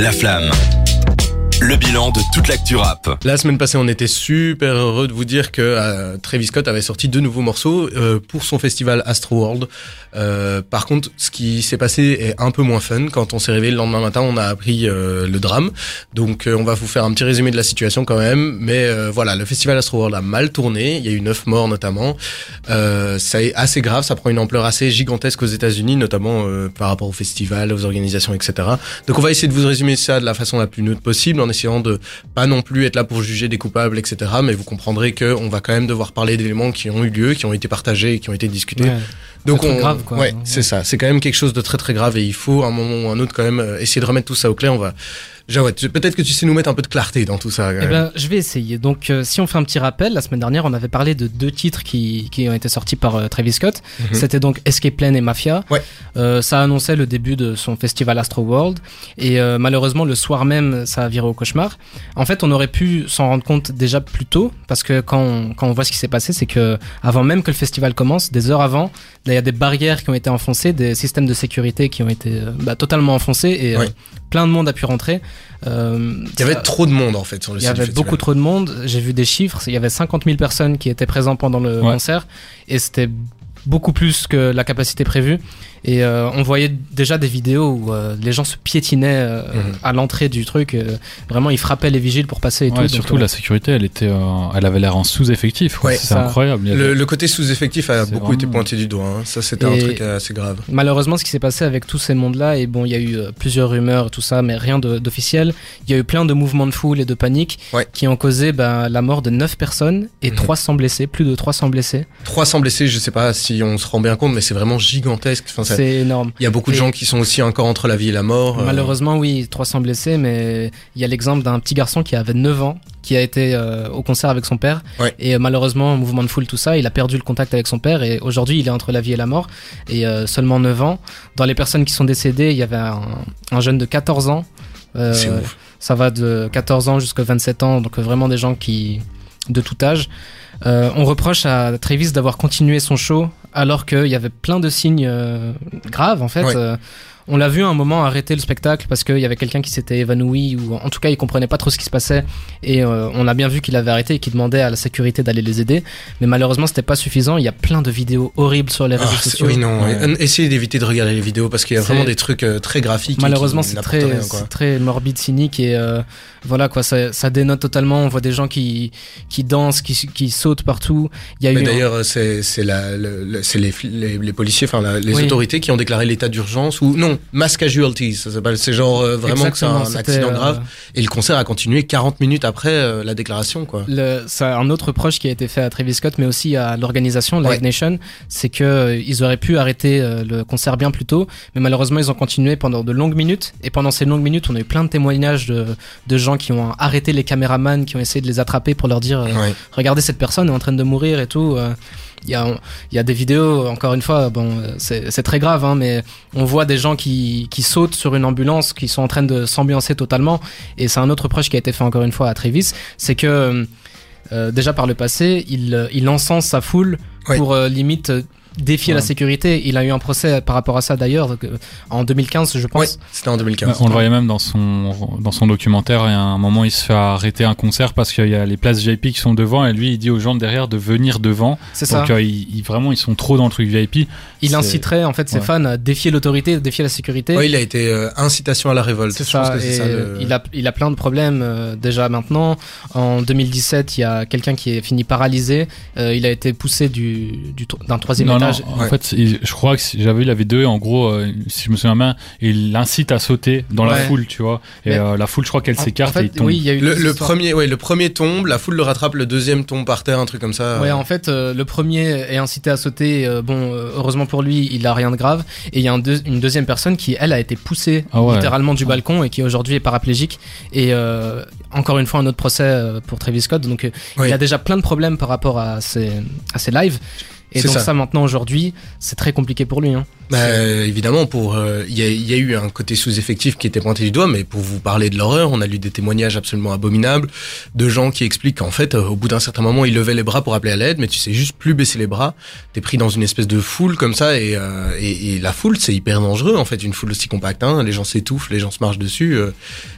La flamme. Le bilan de toute l'actu rap. La semaine passée, on était super heureux de vous dire que euh, Travis Scott avait sorti deux nouveaux morceaux euh, pour son festival Astro World. Euh, par contre, ce qui s'est passé est un peu moins fun. Quand on s'est réveillé le lendemain matin, on a appris euh, le drame. Donc, euh, on va vous faire un petit résumé de la situation quand même. Mais euh, voilà, le festival Astro World a mal tourné. Il y a eu neuf morts notamment. Euh, ça est assez grave. Ça prend une ampleur assez gigantesque aux États-Unis, notamment par rapport au festival, aux organisations, etc. Donc, on va essayer de vous résumer ça de la façon la plus neutre possible, essayant de pas non plus être là pour juger des coupables, etc. Mais vous comprendrez que on va quand même devoir parler d'éléments qui ont eu lieu, qui ont été partagés, et qui ont été discutés. Ouais. Donc on, grave, quoi. ouais, c'est ça. C'est quand même quelque chose de très très grave et il faut à un moment ou un autre quand même euh, essayer de remettre tout ça au clair. On va, Jawed, tu- peut-être que tu sais nous mettre un peu de clarté dans tout ça. quand Eh ben, je vais essayer. Donc, euh, si on fait un petit rappel, la semaine dernière, on avait parlé de deux titres qui, qui ont été sortis par euh, Travis Scott. Mhm. C'était donc Escape Plan et Mafia. Ouais. Euh, ça annonçait le début de son festival Astro World. Et euh, malheureusement, le soir même, ça a viré au cauchemar. En fait, on aurait pu s'en rendre compte déjà plus tôt, parce que quand on, quand on voit ce qui s'est passé, c'est que avant même que le festival commence, des heures avant, il y a des barrières qui ont été enfoncées, des systèmes de sécurité qui ont été euh, bah, totalement enfoncés, et euh, Ouais. plein de monde a pu rentrer. Euh, Il y avait ça- trop de monde en fait sur le il y avait beaucoup trop de monde. J'ai vu des chiffres. Il y avait 50 000 personnes qui étaient présentes pendant le Ouais. concert. Et c'était beaucoup plus que la capacité prévue. Et euh, on voyait déjà des vidéos où euh, les gens se piétinaient euh, Mhm. à l'entrée du truc. euh, vraiment, ils frappaient les vigiles pour passer et Ouais, tout. donc, surtout la sécurité, elle était, euh, elle avait l'air en sous-effectif. Ouais, c'est incroyable. Le, côté sous-effectif a beaucoup été pointé du doigt. hein. Ça, c'était un Et- truc assez grave. Malheureusement, ce qui s'est passé avec tous ces mondes-là, et bon, il y a eu euh, plusieurs rumeurs et tout ça, mais rien d'officiel. Il y a eu plein de mouvements de foule et de panique Ouais. qui ont causé ben, la mort de 9 personnes et Mhm. 300 blessés, plus de 300 blessés. 300 blessés, je sais pas si on se rend bien compte, mais c'est vraiment gigantesque. Enfin, C'est énorme. il y a beaucoup de gens qui sont aussi encore entre la vie et la mort. euh, Malheureusement, oui, 300 blessés, mais il y a l'exemple d'un petit garçon qui avait 9 ans, qui a été euh, au concert avec son père. Ouais. Et euh, malheureusement, mouvement de foule, tout ça, il a perdu le contact avec son père. Et aujourd'hui, il est entre la vie et la mort. Et euh, seulement 9 ans. Dans les personnes qui sont décédées, il y avait un, un jeune de 14 ans. Euh, C'est ouf. ça va de 14 ans jusqu'à 27 ans, donc vraiment des gens qui de tout âge. Euh, on reproche à Travis d'avoir continué son show alors qu'il y avait plein de signes euh, graves en fait. Ouais. On l'a vu à un moment arrêter le spectacle parce qu'il y avait quelqu'un qui s'était évanoui ou en tout cas il comprenait pas trop ce qui se passait et euh, on a bien vu qu'il avait arrêté et qu'il demandait à la sécurité d'aller les aider mais malheureusement c'était pas suffisant il y a plein de vidéos horribles sur les Ah, réseaux sociaux oui, non. Ouais. euh, Essayez d'éviter de regarder les vidéos parce qu'il y a C'est- vraiment des trucs euh, très graphiques. Malheureusement, c'est très, rien, très morbide, cynique et euh, voilà quoi, ça, ça dénote totalement. On voit des gens qui, qui dansent, qui, qui sautent partout. Il y a Mais eu. d'ailleurs, c'est c'est la- le- le- c'est les, les, les policiers, enfin la- les Oui. autorités qui ont déclaré l'état d'urgence ou non, mass casualties, ça s'appelle. C'est genre euh, vraiment que c'est un accident euh, grave. Et le concert a continué 40 minutes après euh, la déclaration, quoi. Le, ça, un autre proche qui a été fait à Travis Scott, mais aussi à l'organisation Live Ouais. Nation, c'est que ils auraient pu arrêter le concert bien plus tôt, mais malheureusement ils ont continué pendant de longues minutes. Et pendant ces longues minutes, on a eu plein de témoignages de, de gens qui ont arrêté les caméramans, qui ont essayé de les attraper pour leur dire Ouais. regardez cette personne est en train de mourir et tout. Il y, a, il y a des vidéos, encore une fois, bon, c'est très grave, hein, mais on voit des gens qui, qui sautent sur une ambulance, qui sont en train de s'ambiancer totalement. Et c'est un autre proche qui a été fait encore une fois à Travis, c'est que euh, déjà par le passé, il, il encense sa foule pour euh, limite défier Ouais. la sécurité. Il a eu un procès par rapport à ça d'ailleurs, euh, en 2015, je pense. Ouais, c'était en 2015. on le voyait même dans son, dans son documentaire. Et à un moment, il se fait arrêter un concert parce qu'il y a les places VIP qui sont devant. Et lui, il dit aux gens derrière de venir devant. C'est ça. Donc, euh, vraiment, ils sont trop dans le truc VIP. Il inciterait en fait ses Ouais. fans à défier l'autorité, défier la sécurité. Ouais, il a été euh, incitation à la révolte. C'est ça, que c'est et ça le- il, a, il a plein de problèmes euh, déjà maintenant. En 2017, il y a quelqu'un qui est fini paralysé. Euh, il a été poussé du, d'un troisième Non, non, en Ouais. fait, il- je crois que si- j'avais vu la vidéo. et En gros, euh, si je me souviens bien, il l'incite à sauter dans la foule, tu vois. Et euh, la foule, je crois qu'elle En- s'écarte en et il tombe. oui, il y a eu Le, le premier, ouais, le premier tombe, la foule le rattrape, le deuxième tombe par terre, un truc comme ça. Ouais, en fait, euh, le premier est incité à sauter. euh, bon, heureusement pour lui, il a rien de grave. Et il y a un deux- une deuxième personne qui, elle, a été poussée Ah ouais. littéralement du balcon et qui aujourd'hui est paraplégique. Et euh, encore une fois, un autre procès pour Travis Scott. Donc, euh, Oui. il a déjà plein de problèmes par rapport à ses, à ses lives. Et donc ça. ça, maintenant aujourd'hui, c'est très compliqué pour lui. Hein. Bah, évidemment, pour euh, il y, a, y, a, eu un côté sous-effectif qui était pointé du doigt, mais pour vous parler de l'horreur, on a lu des témoignages absolument abominables de gens qui expliquent qu'en fait, euh, au bout d'un certain moment, ils levaient les bras pour appeler à l'aide, mais tu sais juste plus baisser les bras. T'es pris dans une espèce de foule comme ça, et, euh, et, et la foule, c'est hyper dangereux en fait, une foule aussi compacte. Hein, les gens s'étouffent, les gens se marchent dessus. Euh,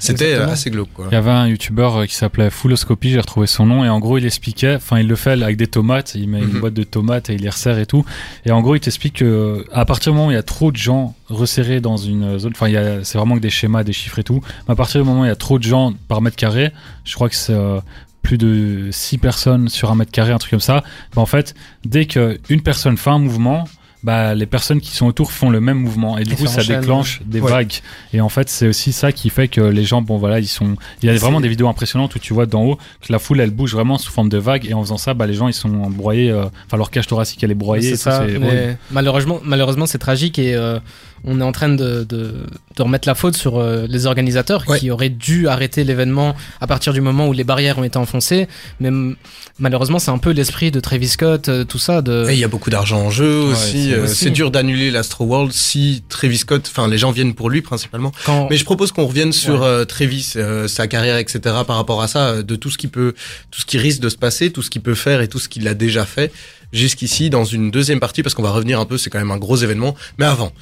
C'était assez glauque. Quoi. Il y avait un youtubeur qui s'appelait Fulloscopy, j'ai retrouvé son nom, et en gros, il expliquait, enfin, il le fait avec des tomates, il met une Mhm. boîte de tomates et il les resserre et tout, et en gros, il t'explique que à partir il y a trop de gens resserrés dans une zone, enfin, c'est vraiment que des schémas, des chiffres et tout, mais à partir du moment où il y a trop de gens par mètre carré, je crois que c'est euh, plus de 6 personnes sur un mètre carré, un truc comme ça, bah, en fait, dès qu'une personne fait un mouvement, bah, les personnes qui sont autour font le même mouvement et du Et coup ça déclenche des Ouais. vagues et en fait c'est aussi ça qui fait que les gens bon voilà ils sont il y a vraiment des vidéos impressionnantes où tu vois d'en haut que la foule elle bouge vraiment sous forme de vagues et en faisant ça bah les gens ils sont broyés euh, enfin leur cage thoracique elle est broyée C'est ça. mais malheureusement, malheureusement, c'est tragique et euh, on est en train de, de, de remettre la faute sur euh, les organisateurs Ouais. qui auraient dû arrêter l'événement à partir du moment où les barrières ont été enfoncées. Mais m- malheureusement, c'est un peu l'esprit de Travis Scott, euh, tout ça. De... Et il y a beaucoup d'argent en jeu Ouais, aussi. C'est euh. C'est dur d'annuler l'Astro World si Travis Scott, enfin les gens viennent pour lui principalement. Quand... Mais je propose qu'on revienne sur Ouais. euh, Travis, euh, sa carrière, etc. Par rapport à ça, euh, de tout ce qui peut, tout ce qui risque de se passer, tout ce qu'il peut faire et tout ce qu'il a déjà fait jusqu'ici dans une deuxième partie parce qu'on va revenir un peu. C'est quand même un gros événement. Mais avant.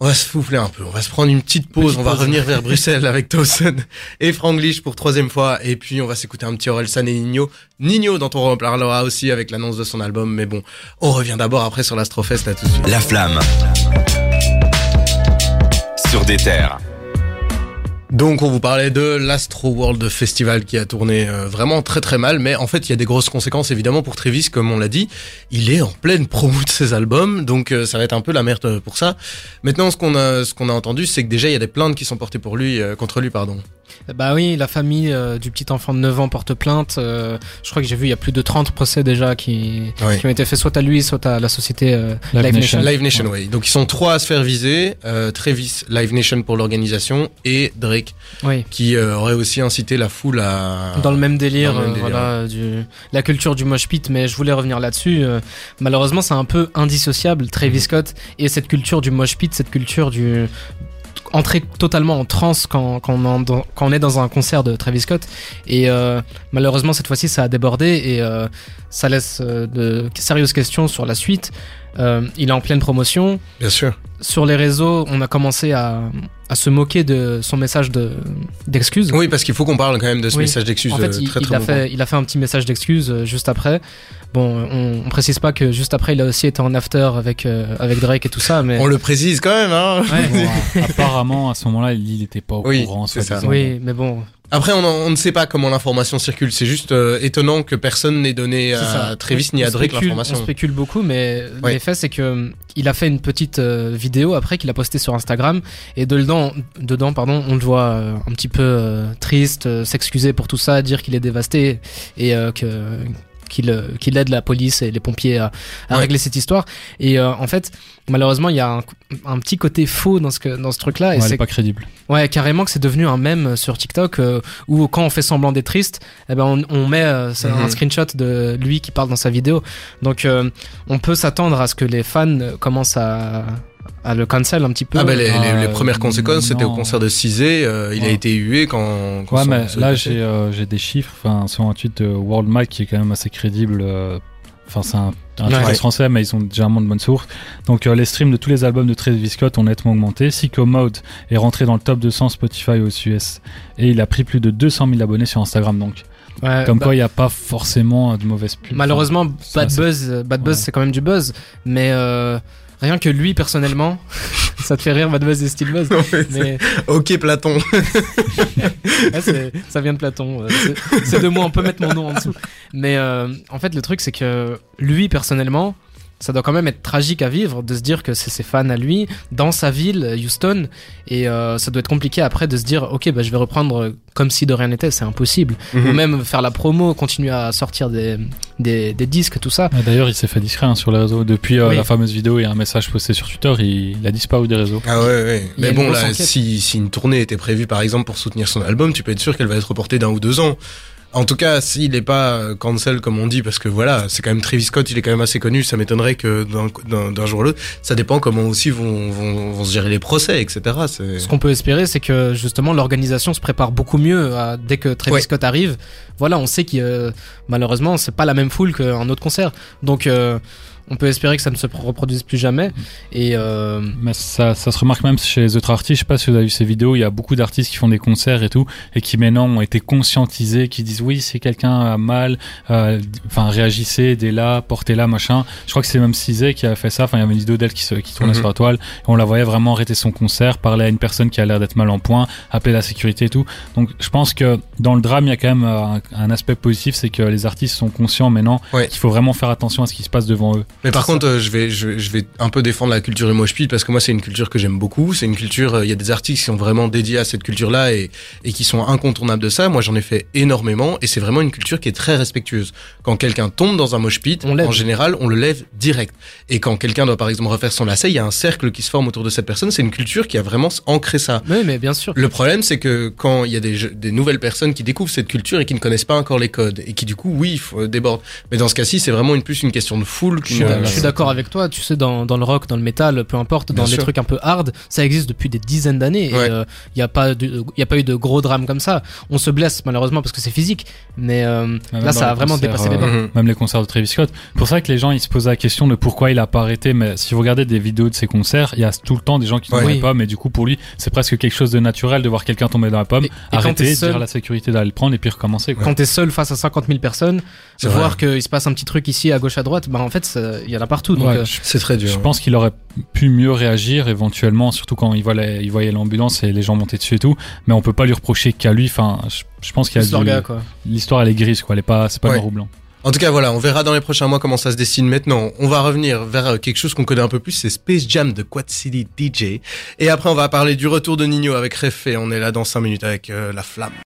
On va se souffler un peu, on va se prendre une petite pause, Petite on va pause. revenir vers Bruxelles avec Towson et Franglish pour troisième fois, et puis on va s'écouter un petit Orelsan et Nino. Nino dont on reparlera aussi avec l'annonce de son album, mais bon, on revient d'abord après sur l'Astrofest, à tout de suite. La flamme. Sur des terres. Donc on vous parlait de l'Astro World Festival qui a tourné euh, vraiment très très mal, mais en fait il y a des grosses conséquences évidemment pour Travis, comme on l'a dit. Il est en pleine promo de ses albums, donc euh, ça va être un peu la merde euh, pour ça. Maintenant ce qu'on a ce qu'on a entendu, c'est que déjà il y a des plaintes qui sont portées pour lui contre lui, pardon. Bah oui, la famille euh, du petit enfant de 9 ans porte plainte. euh, je crois que j'ai vu, il y a plus de 30 procès déjà qui, ont été faits soit à lui, soit à la société euh, Live Live Nation. Nation. Live Nation, oui. Donc ils sont trois à se faire viser. Euh, Travis, Live Nation pour l'organisation, et Drake Oui. qui euh, aurait aussi incité la foule à. Dans le même délire, Dans le même euh, délire. voilà, du, la culture du mosh pit, mais je voulais revenir là-dessus. euh, malheureusement, c'est un peu indissociable, Travis Mhm. Scott, et cette culture du mosh pit, cette culture du entrer totalement en transe quand, quand, on, en- dans- quand on est dans un concert de Travis Scott. Et euh, malheureusement, cette fois-ci, ça a débordé et euh, ça laisse euh, de sérieuses questions sur la suite. Euh, il est en pleine promotion. Bien sûr. Sur les réseaux, on a commencé à, à se moquer de son message de- d'excuses. Oui, parce qu'il faut qu'on parle quand même de ce Oui. message d'excuse. En fait, il, très il très a fait, il a fait un petit message d'excuse juste après. Bon, on, on précise pas que juste après, il a aussi été en after avec, euh, avec Drake et tout ça, mais. On le précise quand même, hein. Ouais. Bon, apparemment à ce moment-là il n'était pas au Oui, courant c'est ça. Oui, mais bon. Après, on, en- on ne sait pas comment l'information circule. C'est juste euh, étonnant que personne n'ait donné à ça. Travis ni à Drake spécule- On l'information. spécule beaucoup, mais Ouais. l'effet, c'est que euh, il a fait une petite euh, vidéo après qu'il a posté sur Instagram. Et dedans, dedans pardon, on le voit euh, un petit peu euh, triste, euh, s'excuser pour tout ça, dire qu'il est dévasté et euh, que qu'il euh, qu'il aide la police et les pompiers à, à Ouais. régler cette histoire. Et euh, en fait, malheureusement, il y a un, un petit côté faux dans ce que dans ce truc-là. Ouais, et c'est est pas crédible Ouais, carrément que c'est devenu un mème sur TikTok euh, où quand on fait semblant d'être triste, eh ben on, on met euh, c'est un Mhm. screenshot de lui qui parle dans sa vidéo. Donc euh, on peut s'attendre à ce que les fans commencent à, à le cancel un petit peu. Ah bah les, les- Ah, les premières conséquences, c'était au concert de Cizé. euh, il a été hué quand. quand Ouais, son- mais là, j'ai euh, j'ai des chiffres. Enfin, sur un tweet de World Mike qui est quand même assez crédible. euh, Enfin, c'est un, un Ouais. français, mais ils ont généralement de bonnes sources. Donc, euh, les streams de tous les albums de Travis Scott ont nettement augmenté. Sicko Mode est rentré dans le top 200 Spotify aux US. Et il a pris plus de 200 000 abonnés sur Instagram. Donc, Ouais, comme bah, quoi, il n'y a pas forcément de mauvaise pub. malheureusement bad buzz, bad buzz c'est quand même du buzz, mais euh, rien que lui personnellement, ça te fait rire bad buzz et style buzz. Non, mais Mais Ok Platon. Ouais, c'est- ça vient de Platon. c'est- C'est de moi, on peut mettre mon nom en dessous. Mais euh, en fait, le truc, c'est que lui, personnellement, ça doit quand même être tragique à vivre de se dire que c'est ses fans à lui, dans sa ville, Houston. Et euh, ça doit être compliqué après de se dire, ok, bah, je vais reprendre comme si de rien n'était, c'est impossible. Ou Mhm. même faire la promo, continuer à sortir des, des, des disques, tout ça. Ah, D'ailleurs, il s'est fait discret hein, sur les réseaux. Depuis euh, Oui. la fameuse vidéo et un message posté sur Twitter, il, il a disparu des réseaux. Ah ouais, ouais. Il Mais bon, là, si, si une tournée était prévue, par exemple, pour soutenir son album, tu peux être sûr qu'elle va être reportée d'un ou deux ans. En tout cas, s'il n'est pas euh, cancel comme on dit, parce que voilà, c'est quand même Travis Scott, il est quand même assez connu. Ça m'étonnerait que d'un- jour à l'autre, ça dépend comment aussi vont, vont, vont se gérer les procès, etc. Ce qu'on peut espérer, c'est que justement l'organisation se prépare beaucoup mieux à- dès que Travis Ouais. Scott arrive. Voilà, on sait que euh, malheureusement c'est pas la même foule qu'un autre concert, donc euh, on peut espérer que ça ne se reproduise plus jamais. Et euh, Mais ça, ça se remarque même chez les autres artistes. Je sais pas si vous avez vu ces vidéos. Il y a beaucoup d'artistes qui font des concerts et tout, et qui maintenant ont été conscientisés, qui disent oui, si quelqu'un a mal, euh, enfin réagissez, dès là, portez là, machin. Je crois que c'est même Cizé qui a fait ça. Enfin, il y avait une vidéo d'elle qui, se, qui tournait Mhm. sur la toile, et on la voyait vraiment arrêter son concert, parler à une personne qui a l'air d'être mal en point, appeler la sécurité et tout. Donc, je pense que dans le drame, il y a quand même euh, un, un aspect positif, c'est que les artistes sont conscients maintenant Ouais. qu'il faut vraiment faire attention à ce qui se passe devant eux. Mais par contre, euh, je vais, je, vais- je vais un peu défendre la culture Emoshpit parce que moi, c'est une culture que j'aime beaucoup. C'est une culture, euh, il y a des artistes qui sont vraiment dédiés à cette culture-là et, et qui sont incontournables de ça. Moi, j'en ai fait énormément et c'est vraiment une culture qui est très respectueuse. Quand quelqu'un tombe dans un mosh pit, On lève. en général, on le lève direct. Et quand quelqu'un doit, par exemple, refaire son lacet, il y a un cercle qui se forme autour de cette personne. C'est une culture qui a vraiment ancré ça. oui, mais bien sûr. Le problème, c'est que quand il y a des, des nouvelles personnes qui découvrent cette culture et qui ne connaissent pas encore les codes et qui du coup, oui, f- débordent. Mais dans ce cas-ci, c'est vraiment une plus une question de foule. Qu'une- je suis d'accord avec toi. Tu sais, dans, dans le rock, dans le métal, peu importe, dans Bien les sûr. trucs un peu hard, ça existe depuis des dizaines d'années. Ouais. Il n'y a, pas de- y a pas eu de gros drames comme ça. On se blesse malheureusement parce que c'est physique. Mais euh, même là, ça a vraiment concerts, dépassé les euh, bornes. Mhm. même les concerts de Travis Scott. C'est pour ça que les gens ils se posent la question de pourquoi il a pas arrêté. Mais si vous regardez des vidéos de ses concerts, il y a tout le temps des gens qui tombent Ouais. dans les Oui. pommes. Et du coup, pour lui, c'est presque quelque chose de naturel de voir quelqu'un tomber dans la pomme, Et- arrêter, seul- dire à la sécurité d'aller le prendre et puis recommencer. Quoi. Quand t'es seul face à 50 000 personnes, voir qu'il se passe un petit truc ici à gauche à droite, bah en fait, ça- il y en a partout. Donc, Ouais, euh, je, C'est très dur. je pense qu'il aurait pu mieux réagir éventuellement, surtout quand il voyait, il voyait l'ambulance et les gens montaient dessus et tout. Mais on peut pas lui reprocher qu'à lui. Enfin, je, je pense qu'il y a l'histoire elle est grise quoi. Elle est pas, c'est pas Ouais. noir ou blanc. En tout cas, voilà, on verra dans les prochains mois comment ça se dessine. Maintenant, on va revenir vers euh, quelque chose qu'on connaît un peu plus, c'est Space Jam de Quad City DJ. Et après, on va parler du retour de Nino avec Refé. On est là dans 5 minutes avec euh, la flamme.